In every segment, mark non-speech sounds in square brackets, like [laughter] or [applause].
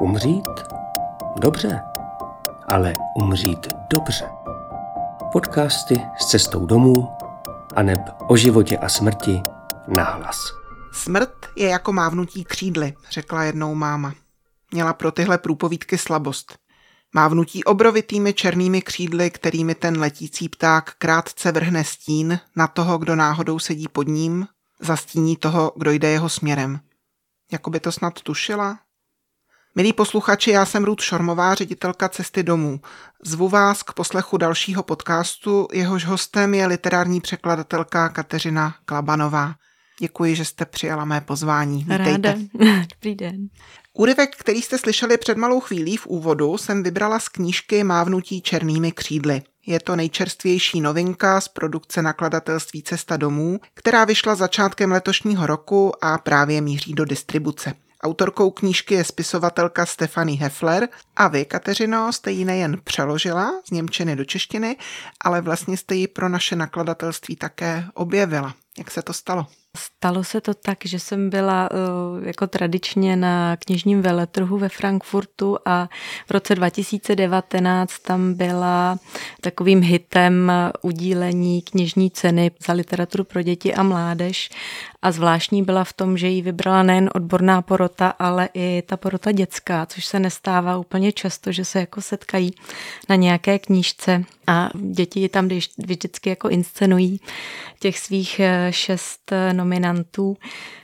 Umřít? Dobře, ale umřít dobře. Podcasty s cestou domů a neb o životě a smrti nahlas. Smrt je jako mávnutí křídly, řekla jednou máma. Měla pro tyhle průpovídky slabost. Mávnutí obrovitými černými křídly, kterými ten letící pták krátce vrhne stín na toho, kdo náhodou sedí pod ním, zastíní toho, kdo jde jeho směrem. Jakoby to snad tušila? Milí posluchači, já jsem Ruth Šormová, ředitelka Cesty domů. Zvu vás k poslechu dalšího podcastu, jehož hostem je literární překladatelka Kateřina Klabanová. Děkuji, že jste přijala mé pozvání. Vítejte. Ráda. [laughs] Dobrý den. Úryvek, který jste slyšeli před malou chvílí v úvodu, jsem vybrala z knížky Mávnutí černými křídly. Je to nejčerstvější novinka z produkce nakladatelství Cesta domů, která vyšla začátkem letošního roku a právě míří do distribuce. Autorkou knížky je spisovatelka Stefanie Heffler a vy, Kateřino, jste ji nejen přeložila z Němčiny do češtiny, ale vlastně jste ji pro naše nakladatelství také objevila. Jak se to stalo? Stalo se to tak, že jsem byla uh, jako tradičně na knižním veletrhu ve Frankfurtu a v roce 2019 tam byla takovým hitem udílení knižní ceny za literaturu pro děti a mládež. A zvláštní byla v tom, že ji vybrala nejen odborná porota, ale i ta porota dětská, což se nestává úplně často, že se jako setkají na nějaké knížce. A děti tam vždycky jako inscenují. Těch svých eh, šest eh, nominantů.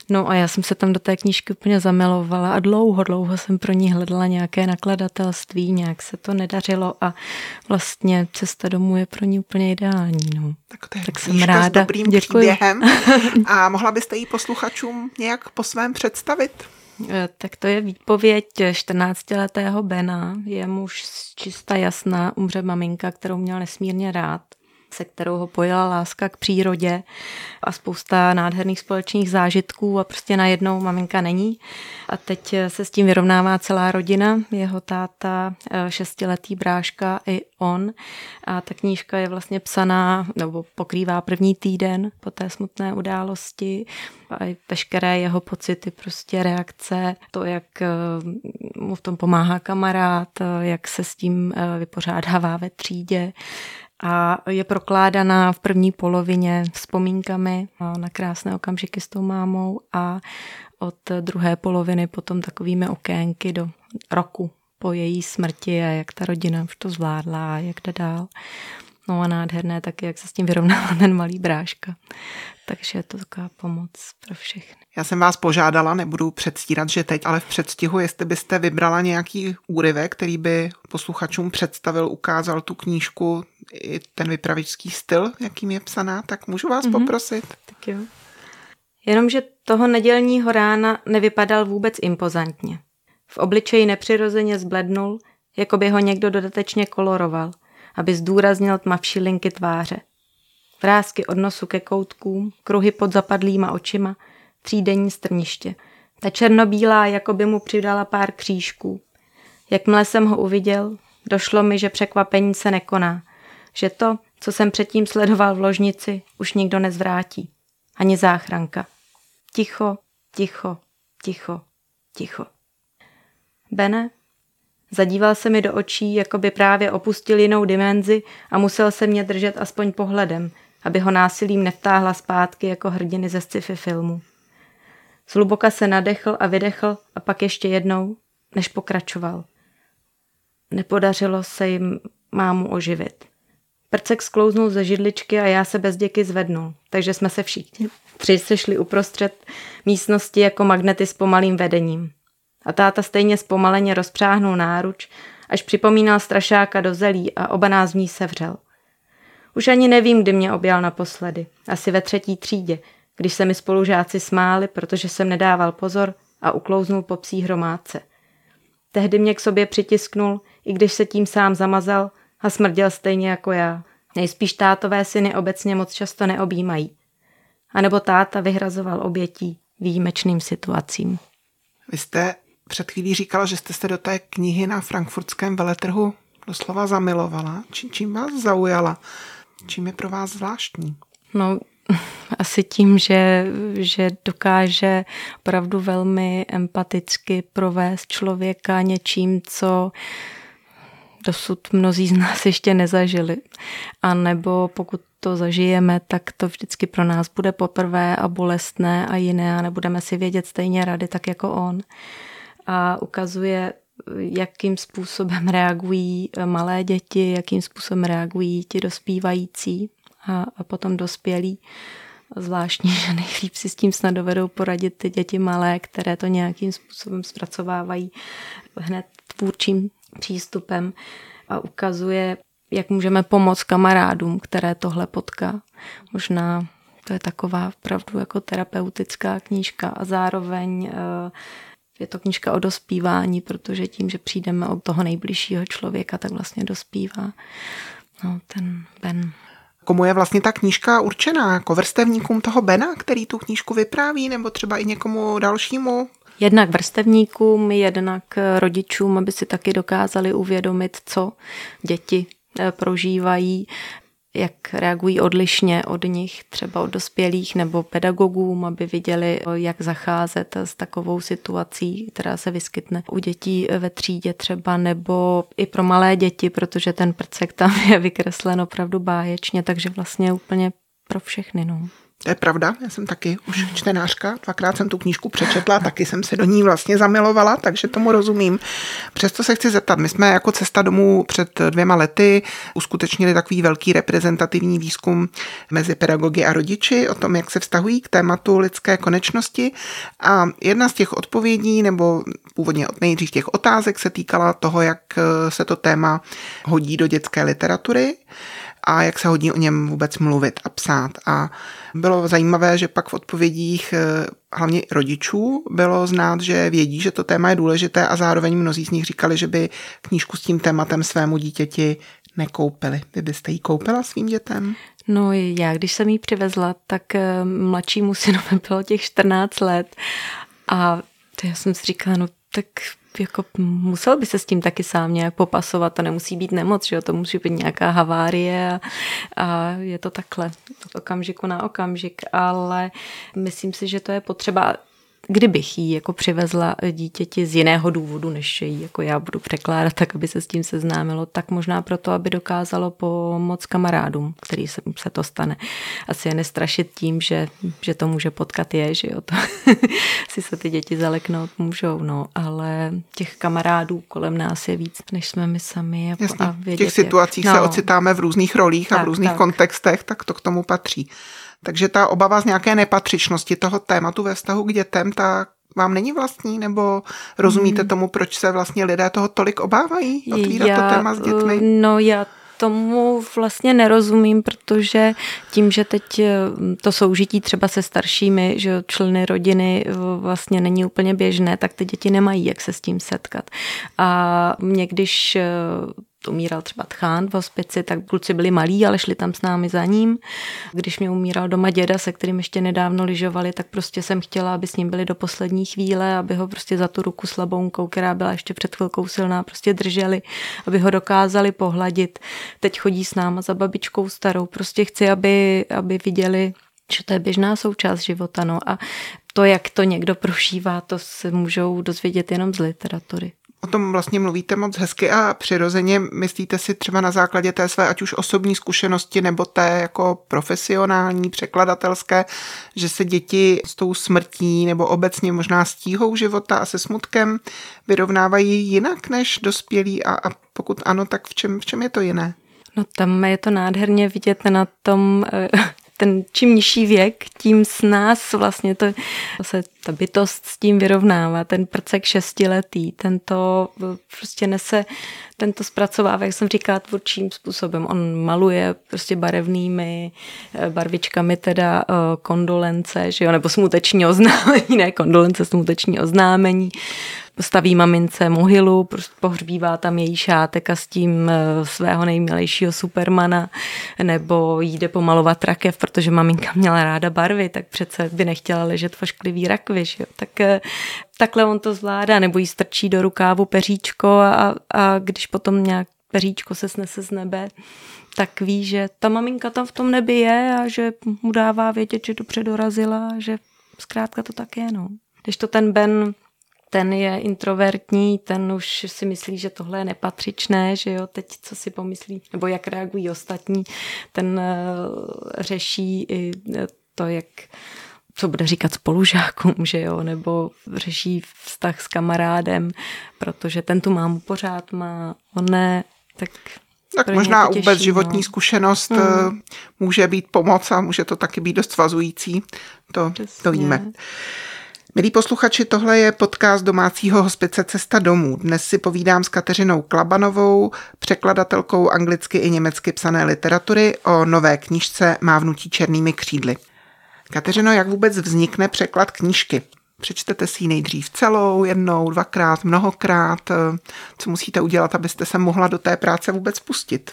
No a já jsem se tam do té knížky úplně zamilovala a dlouho, dlouho jsem pro ní hledala nějaké nakladatelství, nějak se to nedařilo a vlastně cesta domů je pro ní úplně ideální. No. Tak to je tak jsem ráda. s dobrým Děkuji. příběhem. [laughs] A mohla byste jí posluchačům nějak po svém představit? Eh, tak to je výpověď 14-letého Bena. Je muž čista jasná, umře maminka, kterou měl nesmírně rád se kterou ho pojela láska k přírodě a spousta nádherných společných zážitků a prostě najednou maminka není. A teď se s tím vyrovnává celá rodina, jeho táta, eh, šestiletý bráška i on. A ta knížka je vlastně psaná, nebo pokrývá první týden po té smutné události a veškeré jeho pocity, prostě reakce, to, jak eh, mu v tom pomáhá kamarád, eh, jak se s tím vypořádává ve třídě a je prokládaná v první polovině vzpomínkami na krásné okamžiky s tou mámou a od druhé poloviny potom takovými okénky do roku po její smrti a jak ta rodina už to zvládla a jak jde dál. No a nádherné taky, jak se s tím vyrovnává ten malý bráška. Takže je to taková pomoc pro všechny. Já jsem vás požádala, nebudu předstírat, že teď, ale v předstihu, jestli byste vybrala nějaký úryvek, který by posluchačům představil, ukázal tu knížku, i ten vypravičský styl, jakým je psaná, tak můžu vás mm-hmm. poprosit. Tak jo. Jenomže toho nedělního rána nevypadal vůbec impozantně. V obličeji nepřirozeně zblednul, jako by ho někdo dodatečně koloroval – aby zdůraznil tmavší linky tváře. Vrázky od nosu ke koutkům, kruhy pod zapadlýma očima, třídenní strniště. Ta černobílá jako by mu přidala pár křížků. Jakmile jsem ho uviděl, došlo mi, že překvapení se nekoná, že to, co jsem předtím sledoval v ložnici, už nikdo nezvrátí. Ani záchranka. Ticho, ticho, ticho, ticho. Bene, Zadíval se mi do očí, jako by právě opustil jinou dimenzi a musel se mě držet aspoň pohledem, aby ho násilím nevtáhla zpátky jako hrdiny ze sci-fi filmu. Zluboka se nadechl a vydechl a pak ještě jednou, než pokračoval. Nepodařilo se jim mámu oživit. Prcek sklouznul ze židličky a já se bez děky zvednul, takže jsme se všichni tři sešli uprostřed místnosti jako magnety s pomalým vedením. A táta stejně zpomaleně rozpřáhnul náruč, až připomínal strašáka do zelí a oba nás v ní sevřel. Už ani nevím, kdy mě objal naposledy. Asi ve třetí třídě, když se mi spolužáci smáli, protože jsem nedával pozor a uklouznul po psí hromádce. Tehdy mě k sobě přitisknul, i když se tím sám zamazal a smrděl stejně jako já. Nejspíš tátové syny obecně moc často neobjímají. A nebo táta vyhrazoval obětí výjimečným situacím. Vy jste před chvílí říkala, že jste se do té knihy na frankfurtském veletrhu doslova zamilovala. Čím, čím vás zaujala? Čím je pro vás zvláštní? No, [laughs] asi tím, že, že dokáže opravdu velmi empaticky provést člověka něčím, co dosud mnozí z nás ještě nezažili. A nebo pokud to zažijeme, tak to vždycky pro nás bude poprvé a bolestné a jiné a nebudeme si vědět stejně rady tak jako on. A ukazuje, jakým způsobem reagují malé děti, jakým způsobem reagují ti dospívající a, a potom dospělí. Zvláštní, že nejlíp si s tím snad dovedou poradit ty děti malé, které to nějakým způsobem zpracovávají hned tvůrčím přístupem a ukazuje, jak můžeme pomoct kamarádům, které tohle potká. Možná to je taková opravdu jako terapeutická knížka a zároveň eh, je to knížka o dospívání, protože tím, že přijdeme od toho nejbližšího člověka, tak vlastně dospívá no, ten Ben. Komu je vlastně ta knížka určená? Jako vrstevníkům toho Bena, který tu knížku vypráví, nebo třeba i někomu dalšímu? Jednak vrstevníkům, jednak rodičům, aby si taky dokázali uvědomit, co děti eh, prožívají, jak reagují odlišně od nich, třeba od dospělých nebo pedagogům, aby viděli, jak zacházet s takovou situací, která se vyskytne u dětí ve třídě třeba, nebo i pro malé děti, protože ten prcek tam [laughs] je vykreslen opravdu báječně, takže vlastně úplně pro všechny. No. To je pravda, já jsem taky už čtenářka, dvakrát jsem tu knížku přečetla, taky jsem se do ní vlastně zamilovala, takže tomu rozumím. Přesto se chci zeptat, my jsme jako Cesta domů před dvěma lety uskutečnili takový velký reprezentativní výzkum mezi pedagogy a rodiči o tom, jak se vztahují k tématu lidské konečnosti a jedna z těch odpovědí, nebo původně od nejdřív těch otázek se týkala toho, jak se to téma hodí do dětské literatury a jak se hodí o něm vůbec mluvit a psát. A bylo zajímavé, že pak v odpovědích eh, hlavně rodičů bylo znát, že vědí, že to téma je důležité a zároveň mnozí z nich říkali, že by knížku s tím tématem svému dítěti nekoupili. Vy byste ji koupila svým dětem? No já, když jsem ji přivezla, tak eh, mladšímu [laughs] synovi bylo těch 14 let a já jsem si říkala, no tak jako musel by se s tím taky sám nějak popasovat, to nemusí být nemoc, že jo? to musí být nějaká havárie a, a je to takhle, od okamžiku na okamžik, ale myslím si, že to je potřeba kdybych jí jako přivezla dítěti z jiného důvodu, než jí jako já budu překládat, [laughs] tak aby se s tím seznámilo, tak možná proto, aby dokázalo pomoct kamarádům, který se, se to stane. Asi je nestrašit tím, že, že to může potkat je, že jo, to [laughs] si se ty děti zaleknout můžou, no, ale těch kamarádů kolem nás je víc, než jsme my sami. A, Jasně, a vědět, v těch situacích jak, no. se ocitáme v různých rolích tak, a v různých tak. kontextech, tak to k tomu patří. Takže ta obava z nějaké nepatřičnosti toho tématu ve vztahu k dětem, ta vám není vlastní, nebo rozumíte hmm. tomu, proč se vlastně lidé toho tolik obávají otvírat já, to téma s dětmi? No já tomu vlastně nerozumím, protože tím, že teď eh, to soužití třeba se staršími, že členy rodiny eh, vlastně není úplně běžné, tak ty děti nemají jak se s tím setkat. A mě když eh, umíral třeba tchán v hospici, tak kluci byli malí, ale šli tam s námi za ním. Když mě umíral doma děda, se kterým ještě nedávno lyžovali, tak prostě jsem chtěla, aby s ním byli do poslední chvíle, aby ho prostě za tu ruku slabounkou, která byla ještě před chvilkou silná, prostě drželi, aby ho dokázali pohladit. Teď chodí s náma za babičkou starou, prostě chci, aby, aby viděli, že to je běžná součást života. No. A to, jak to někdo prožívá, to se můžou dozvědět jenom z literatury. O tom vlastně mluvíte moc hezky a přirozeně. Myslíte si třeba na základě té své ať už osobní zkušenosti nebo té jako profesionální, překladatelské, že se děti s tou smrtí nebo obecně možná s tíhou života a se smutkem vyrovnávají jinak než dospělí a, a pokud ano, tak v čem, v čem je to jiné? No tam je to nádherně vidět na tom, eh, [laughs] ten čím nižší věk, tím s nás vlastně to se ta bytost s tím vyrovnává. Ten prcek šestiletý, ten to prostě nese, ten to zpracovává, jak jsem říkala, tvůrčím způsobem. On maluje prostě barevnými eh, barvičkami teda eh, kondolence, že jo, nebo smuteční oznámení, [laughs] ne kondolence, smuteční oznámení staví mamince mohylu, pohřbívá tam její šátek a s tím eh, svého nejmilejšího supermana, nebo jde pomalovat rakev, protože maminka měla ráda barvy, tak přece by nechtěla ležet v rakvi, že jo? Tak eh, takhle on to zvládá, nebo jí strčí do rukávu peříčko a, a když potom nějak peříčko se snese z nebe, tak ví, že ta maminka tam v tom nebi je a že mu dává vědět, že dobře dorazila že zkrátka to tak je. No. Když to ten Ben ten je introvertní, ten už si myslí, že tohle je nepatřičné, že jo, teď co si pomyslí, nebo jak reagují ostatní, ten uh, řeší i to, jak co bude říkat spolužákům, že jo, nebo řeší vztah s kamarádem, protože ten tu mámu pořád má, on ne, tak tak možná těší, vůbec no. životní zkušenost hmm. může být pomoc a může to taky být dost svazující, to, to víme. Milí posluchači, tohle je podcast domácího hospice Cesta domů. Dnes si povídám s Kateřinou Klabanovou, překladatelkou anglicky i německy psané literatury o nové knižce Mávnutí černými křídly. Kateřino, jak vůbec vznikne překlad knížky? Přečtete si ji nejdřív celou, jednou, dvakrát, mnohokrát. Co musíte udělat, abyste se mohla do té práce vůbec pustit?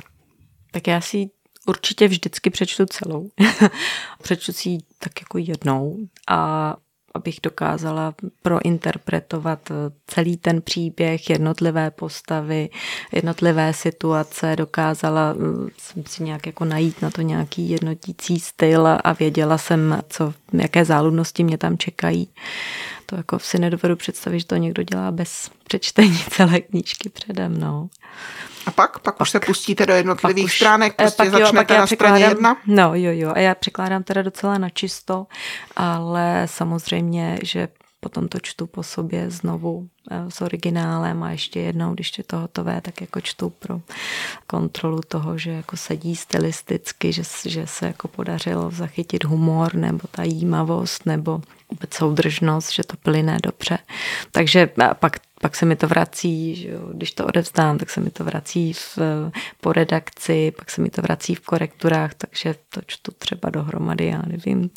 Tak já si určitě vždycky přečtu celou. [laughs] přečtu si ji tak jako jednou a abych dokázala prointerpretovat eh, celý ten příběh, jednotlivé postavy, jednotlivé situace, dokázala eh, jsem si nějak jako najít na to nějaký jednotící styl a věděla jsem, co, jaké záludnosti mě tam čekají. To jako si nedovedu představit, že to někdo dělá bez přečtení [laughs] celé knížky přede mnou. A pak? Pak, pak už se pustíte do jednotlivých už, stránek, eh, prostě pak jo, začnete pak na straně jedna? No jo, jo. A já překládám teda docela na čisto, ale samozřejmě, že potom to čtu po sobě znovu eh, s originálem a ještě jednou, když je to hotové, tak jako čtu pro kontrolu toho, že jako sedí stylisticky, že, že se jako podařilo zachytit humor nebo ta jímavost nebo vůbec soudržnost, že to plyne dobře. Takže pak pak se mi to vrací, že jo, když to odevzdám, tak se mi to vrací v, po redakci, pak se mi to vrací v korekturách, takže to čtu třeba dohromady, já nevím,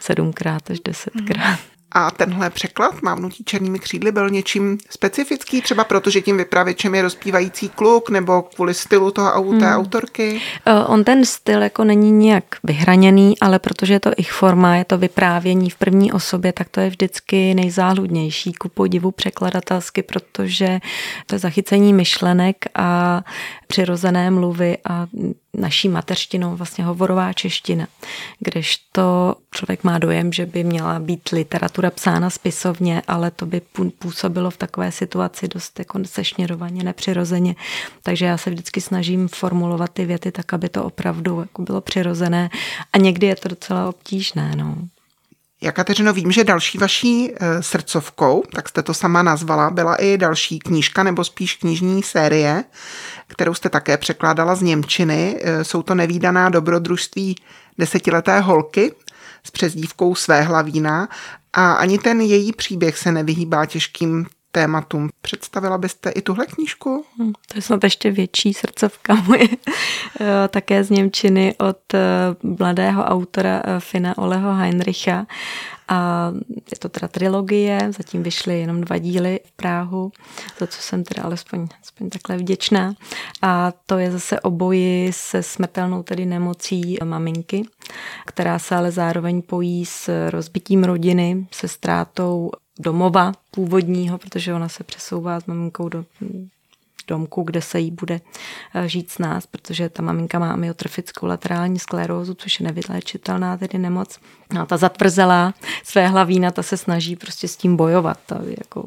sedmkrát až desetkrát. Hmm. A tenhle překlad Mávnutí černými křídly byl něčím specifický, třeba protože tím vypravěčem je rozpívající kluk, nebo kvůli stylu toho té hmm. autorky? E, on ten styl jako není nějak vyhraněný, ale protože je to ich forma, je to vyprávění v první osobě, tak to je vždycky nejzáludnější ku podivu překladatelsky, protože to je zachycení myšlenek a přirozené mluvy a naší mateřštinou, vlastně hovorová čeština, kdežto člověk má dojem, že by měla být literatura psána spisovně, ale to by působilo v takové situaci dost jako sešněrovaně, nepřirozeně. Takže já se vždycky snažím formulovat ty věty tak, aby to opravdu jako bylo přirozené a někdy je to docela obtížné. No. Já, Kateřino, vím, že další vaší e, srdcovkou, tak jste to sama nazvala, byla i další knížka, nebo spíš knižní série, kterou jste také překládala z Němčiny. E, jsou to nevýdaná dobrodružství desetileté holky s přezdívkou Své hlavína a ani ten její příběh se nevyhýbá těžkým tématům. Představila byste i tuhle knížku? Hmm, to je snad ještě větší srdcovka moje. [laughs] Eh, také z Němčiny od eh, mladého autora eh, Fina Oleho Heinricha. A je to teda trilogie, zatím vyšly jenom dva díly v Práhu, za co jsem teda alespoň, alespoň takhle vděčná. A to je zase oboji se smrtelnou tedy nemocí maminky, která se ale zároveň pojí s rozbitím rodiny, se ztrátou domova původního, protože ona se přesouvá s maminkou do domku, kde se jí bude eh, žít s nás, protože ta maminka má amyotrofickou laterální sklerózu, což je nevyléčitelná tedy nemoc. A ta zatvrzelá své hlavína, ta se snaží prostě s tím bojovat. Ta jako,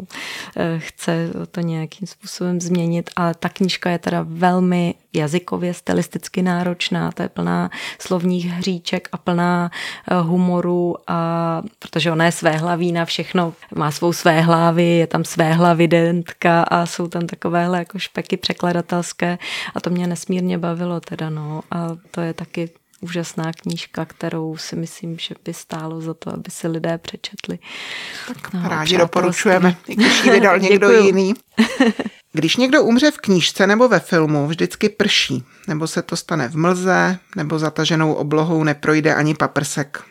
eh, chce to nějakým způsobem změnit, ale ta knížka je teda velmi jazykově, stylisticky náročná, to je plná slovních hříček a plná eh, humoru, a, protože ona je své hlaví na všechno, má svou své hlavy, je tam své hlavidentka a jsou tam takovéhle jako špeky překladatelské a to mě nesmírně bavilo teda no a to je taky úžasná knížka, kterou si myslím, že by stálo za to, aby si lidé přečetli. Tak no, rádi doporučujeme, i když ji vydal [laughs] někdo jiný. Když někdo umře v knížce nebo ve filmu, vždycky prší, nebo se to stane v mlze, nebo zataženou oblohou neprojde ani paprsek.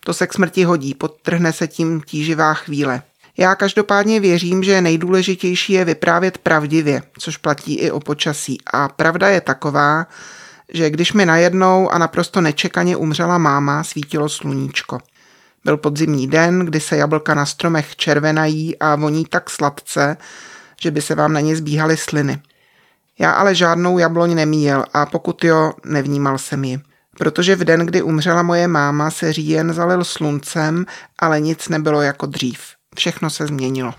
To se k smrti hodí, podtrhne se tím tíživá chvíle. Já každopádně věřím, že nejdůležitější je vyprávět pravdivě, což platí i o počasí. A pravda je taková, že když mi najednou a naprosto nečekaně umřela máma, svítilo sluníčko. Byl podzimní den, kdy se jablka na stromech červenají a voní tak sladce, že by se vám na ně zbíhaly sliny. Já ale žádnou jabloň nemíjel a pokud jo, nevnímal jsem ji. Protože v den, kdy umřela moje máma, se říjen zalil sluncem, ale nic nebylo jako dřív. Všechno se změnilo.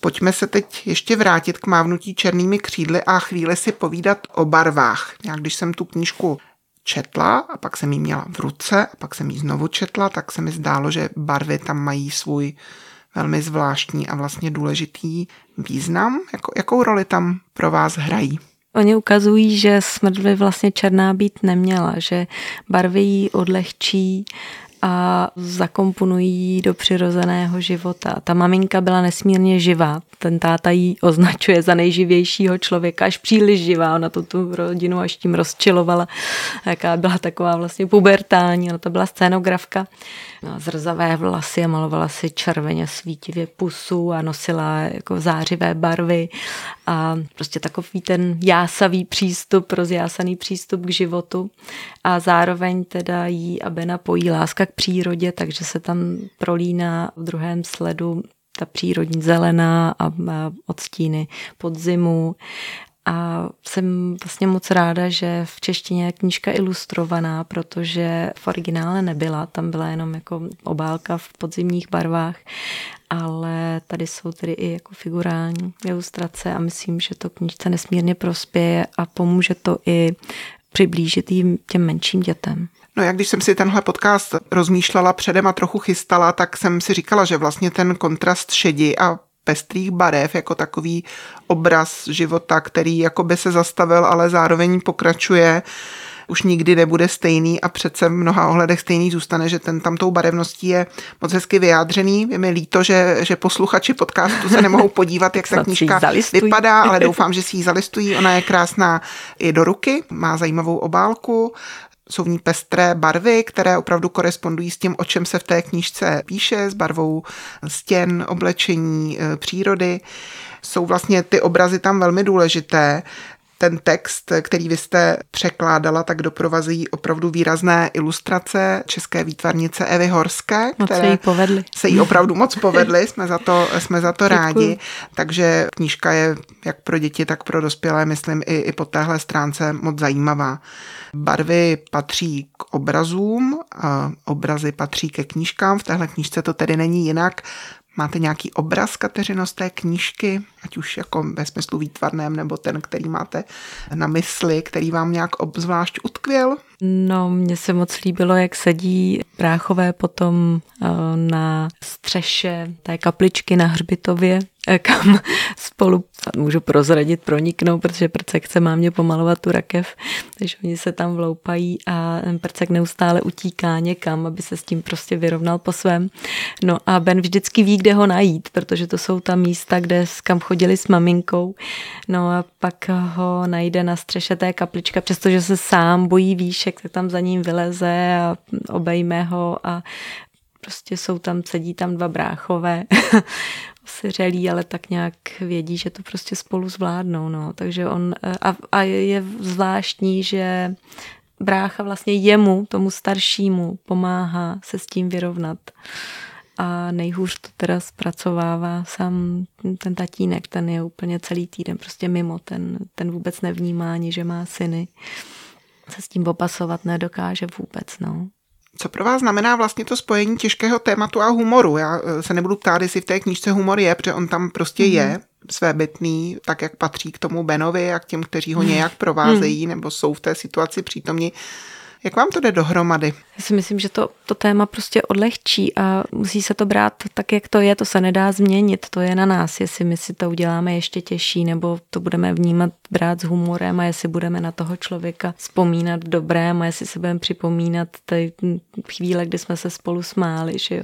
Pojďme se teď ještě vrátit k mávnutí černými křídly a chvíli si povídat o barvách. Já když jsem tu knížku četla a pak jsem ji měla v ruce a pak jsem ji znovu četla, tak se mi zdálo, že barvy tam mají svůj velmi zvláštní a vlastně důležitý význam. Jako, jakou roli tam pro vás hrají? Oni ukazují, že smrt by vlastně černá být neměla, že barvy ji odlehčí a zakomponují do přirozeného života. Ta maminka byla nesmírně živá. Ten táta ji označuje za nejživějšího člověka, až příliš živá. Ona to tu rodinu až tím rozčilovala, jaká byla taková vlastně pubertální. Ona to byla scénografka. No, zrzavé vlasy a malovala si červeně svítivě pusu a nosila jako zářivé barvy. A prostě takový ten jásavý přístup, rozjásaný přístup k životu. A zároveň teda jí a Bena pojí láska k přírodě, takže se tam prolíná v druhém sledu ta přírodní zelená a odstíny podzimu a jsem vlastně moc ráda, že v češtině je knížka ilustrovaná, protože v originále nebyla, tam byla jenom jako obálka v podzimních barvách, ale tady jsou tedy i jako figurální ilustrace a myslím, že to knížce nesmírně prospěje a pomůže to i přiblížit jim těm menším dětem. No jak když jsem si tenhle podcast rozmýšlela předem a trochu chystala, tak jsem si říkala, že vlastně ten kontrast šedi a pestrých barev jako takový obraz života, který jako by se zastavil, ale zároveň pokračuje už nikdy nebude stejný a přece v mnoha ohledech stejný zůstane, že ten tam tou barevností je moc hezky vyjádřený. Je mi líto, že, že posluchači podcastu se nemohou podívat, jak ta knížka vypadá, ale doufám, že si ji zalistují. Ona je krásná i do ruky, má zajímavou obálku, jsou v ní pestré barvy, které opravdu korespondují s tím, o čem se v té knížce píše, s barvou stěn, oblečení, e, přírody. Jsou vlastně ty obrazy tam velmi důležité ten text, který vy jste překládala, tak doprovazují opravdu výrazné ilustrace české výtvarnice Evy Horské, moc které se jí povedly. Se jí opravdu moc [laughs] povedly, jsme za to, jsme za to rádi. Takže knížka je jak pro děti, tak pro dospělé, myslím, i, i po téhle stránce moc zajímavá. Barvy patří k obrazům, a obrazy patří ke knížkám. V téhle knížce to tedy není jinak. Máte nějaký obraz, Kateřino, z té knížky, ať už jako ve smyslu výtvarném, nebo ten, který máte na mysli, který vám nějak obzvlášť utkvěl? No, mně se moc líbilo, jak sedí bráchové potom eh, na střeše té kapličky na Hřbitově, eh, kam [laughs] spolu můžu prozradit, proniknou, protože Prcek chce mámě pomalovat tu rakev, takže oni se tam vloupají a Prcek neustále utíká někam, aby se s tím prostě vyrovnal po svém. No a Ben vždycky ví, kde ho najít, protože to jsou ta místa, kde kam chodili s maminkou. No a pak ho najde na střeše té kaplička, přestože se sám bojí výšek, tak tam za ním vyleze a obejme ho a prostě jsou tam, sedí tam dva bráchové, [laughs] osiřelí, ale tak nějak vědí, že to prostě spolu zvládnou, no. Takže on, a, a je zvláštní, že brácha vlastně jemu, tomu staršímu, pomáhá se s tím vyrovnat. A nejhůř to teda zpracovává sám ten tatínek, ten je úplně celý týden prostě mimo, ten, ten vůbec nevnímá ani, že má syny. Se s tím popasovat nedokáže vůbec, no. Co pro vás znamená vlastně to spojení těžkého tématu a humoru? Já eh, se nebudu ptát, jestli v té knížce humor je, protože on tam prostě mm-hmm. je svébytný, tak jak patří k tomu Benovi a k těm, kteří ho nějak provázejí mm. nebo jsou v té situaci přítomní. Jak vám to jde dohromady? Já si myslím, že to, to téma prostě odlehčí a musí se to brát tak, jak to je. To se nedá změnit. To je na nás, jestli my si to uděláme ještě těžší, nebo to budeme vnímat, brát s humorem a jestli budeme na toho člověka vzpomínat dobrém a jestli se budeme připomínat ty chvíle, kdy jsme se spolu smáli. Že jo?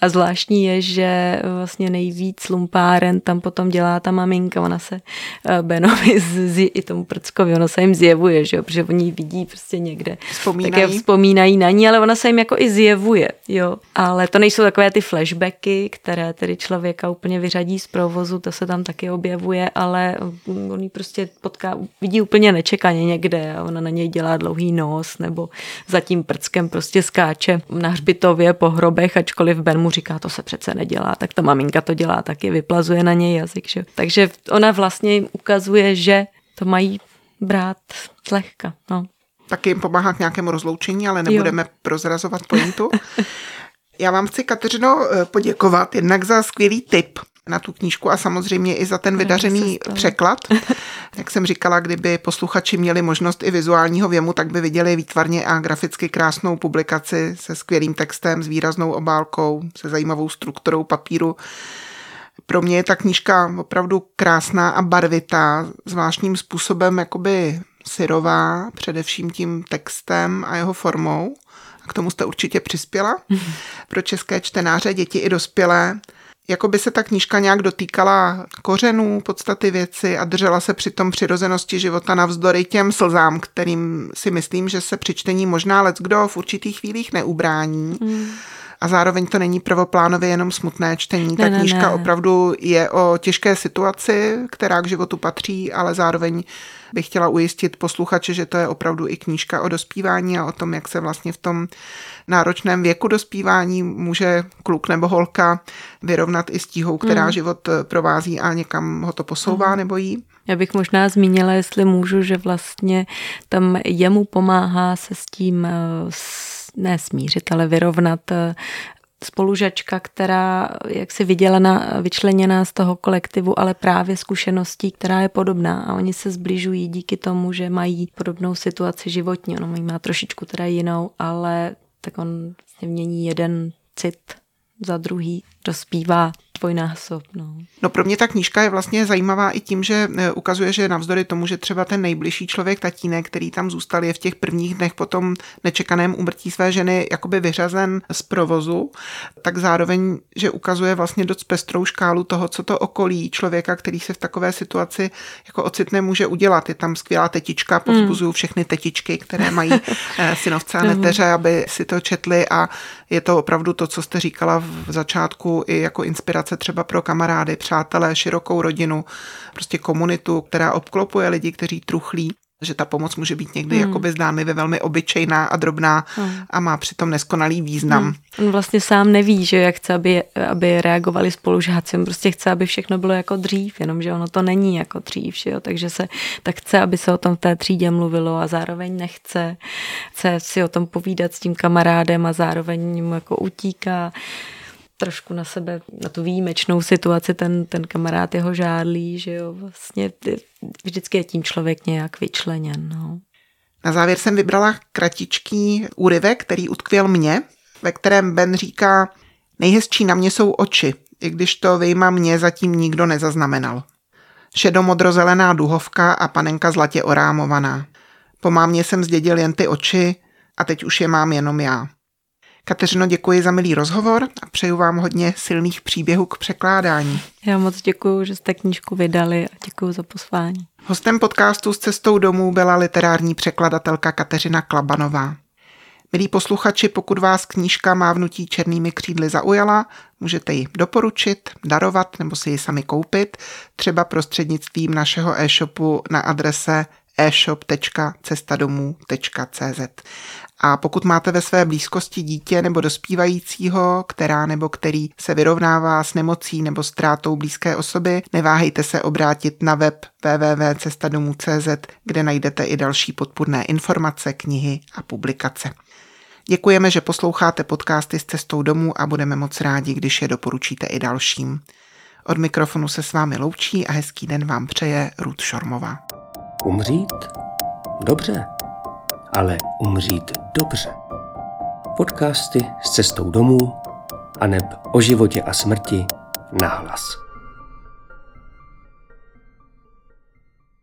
A zvláštní je, že vlastně nejvíc lumpáren tam potom dělá ta maminka. Ona se eh, Benovi [laughs] z, i tomu prckovi, ono se jim zjevuje, že jo? protože oni vidí prostě někde vzpomínají. také vzpomínají na ní, ale ona se jim jako i zjevuje, jo. Ale to nejsou takové ty flashbacky, které tedy člověka úplně vyřadí z provozu, to se tam taky objevuje, ale on ji prostě potká, vidí úplně nečekaně někde a ona na něj dělá dlouhý nos nebo za tím prckem prostě skáče na hřbitově po hrobech, ačkoliv Ben mu říká, to se přece nedělá, tak ta maminka to dělá taky, vyplazuje na něj jazyk. Že? Takže ona vlastně ukazuje, že to mají brát zlehka. No. Taky jim pomáhá k nějakému rozloučení, ale nebudeme jo. prozrazovat pointu. Já vám chci, Kateřino, eh, poděkovat jednak za skvělý tip na tu knížku a samozřejmě i za ten vydařený překlad. [laughs] Jak jsem říkala, kdyby posluchači měli možnost i vizuálního věmu, tak by viděli výtvarně a graficky krásnou publikaci se skvělým textem, s výraznou obálkou, se zajímavou strukturou papíru. Pro mě je ta knížka opravdu krásná a barvitá, zvláštním způsobem jakoby syrová, především tím textem a jeho formou. A k tomu jste určitě přispěla. Pro české čtenáře, děti i dospělé jako by se ta knížka nějak dotýkala kořenů, podstaty věci a držela se při tom přirozenosti života navzdory těm slzám, kterým si myslím, že se při čtení možná let kdo v určitých chvílích neubrání. Mm. A zároveň to není prvoplánově jenom smutné čtení. Ta ne, knížka ne, ne. opravdu je o těžké situaci, která k životu patří, ale zároveň bych chtěla ujistit posluchače, že to je opravdu i knížka o dospívání a o tom, jak se vlastně v tom náročném věku dospívání může kluk nebo holka vyrovnat i s tíhou, která mm. život provází a někam ho to posouvá mm. nebo jí. Já bych možná zmínila, jestli můžu, že vlastně tam jemu pomáhá se s tím eh, ne smířit, ale vyrovnat eh, spolužačka, která jak si vydělená, vyčleněná z toho kolektivu, ale právě zkušeností, která je podobná a oni se zbližují díky tomu, že mají podobnou situaci životní. Ono má trošičku teda jinou, ale tak on vlastně mění jeden cit za druhý, dospívá dvojnásob. No. no pro mě ta knížka je vlastně zajímavá i tím, že e, ukazuje, že navzdory tomu, že třeba ten nejbližší člověk, tatínek, který tam zůstal, je v těch prvních dnech po tom nečekaném umrtí své ženy jakoby vyřazen z provozu, tak zároveň, že ukazuje vlastně dost pestrou škálu toho, co to okolí člověka, který se v takové situaci jako ocitne, může udělat. Je tam skvělá tetička, povzbuzuju hmm. všechny tetičky, které mají [laughs] e, synovce a neteře, aby si to četli a je to opravdu to, co jste říkala v začátku, i jako inspirace třeba pro kamarády, přátelé, širokou rodinu, prostě komunitu, která obklopuje lidi, kteří truchlí že ta pomoc může být někdy hmm. jakoby zdánlivě velmi obyčejná a drobná hmm. a má přitom neskonalý význam. Hmm. On vlastně sám neví, že jak chce, aby, aby reagovali spolužáci, on prostě chce, aby všechno bylo jako dřív, jenomže ono to není jako dřív, že jo? takže se tak chce, aby se o tom v té třídě mluvilo a zároveň nechce, chce si o tom povídat s tím kamarádem a zároveň mu jako utíká trošku na sebe, na tu výjimečnou situaci, ten, ten kamarád jeho žádlí, že jo, vlastně vždycky je tím člověk nějak vyčleněn, no. Na závěr jsem vybrala kratičký úryvek, který utkvěl mě, ve kterém Ben říká, nejhezčí na mě jsou oči, i když to vyjma mě zatím nikdo nezaznamenal. Šedomodrozelená duhovka a panenka zlatě orámovaná. Po mámě jsem zdědil jen ty oči a teď už je mám jenom já. Kateřino, děkuji za milý rozhovor a přeju vám hodně silných příběhů k překládání. Já moc děkuji, že jste knížku vydali a děkuji za poslání. Hostem podcastu s cestou domů byla literární překladatelka Kateřina Klabanová. Milí posluchači, pokud vás knížka Mávnutí černými křídly zaujala, můžete ji doporučit, darovat nebo si ji sami koupit, třeba prostřednictvím našeho e-shopu na adrese e-shop.cestadomů.cz. A pokud máte ve své blízkosti dítě nebo dospívajícího, která nebo který se vyrovnává s nemocí nebo ztrátou blízké osoby, neváhejte se obrátit na web www.cestadomů.cz, kde najdete i další podpůrné informace, knihy a publikace. Děkujeme, že posloucháte podcasty s cestou domů a budeme moc rádi, když je doporučíte i dalším. Od mikrofonu se s vámi loučí a hezký den vám přeje Ruth Šormová. Umřít? Dobře, ale umřít dobře. Podcasty s cestou domů a neb o životě a smrti nahlas.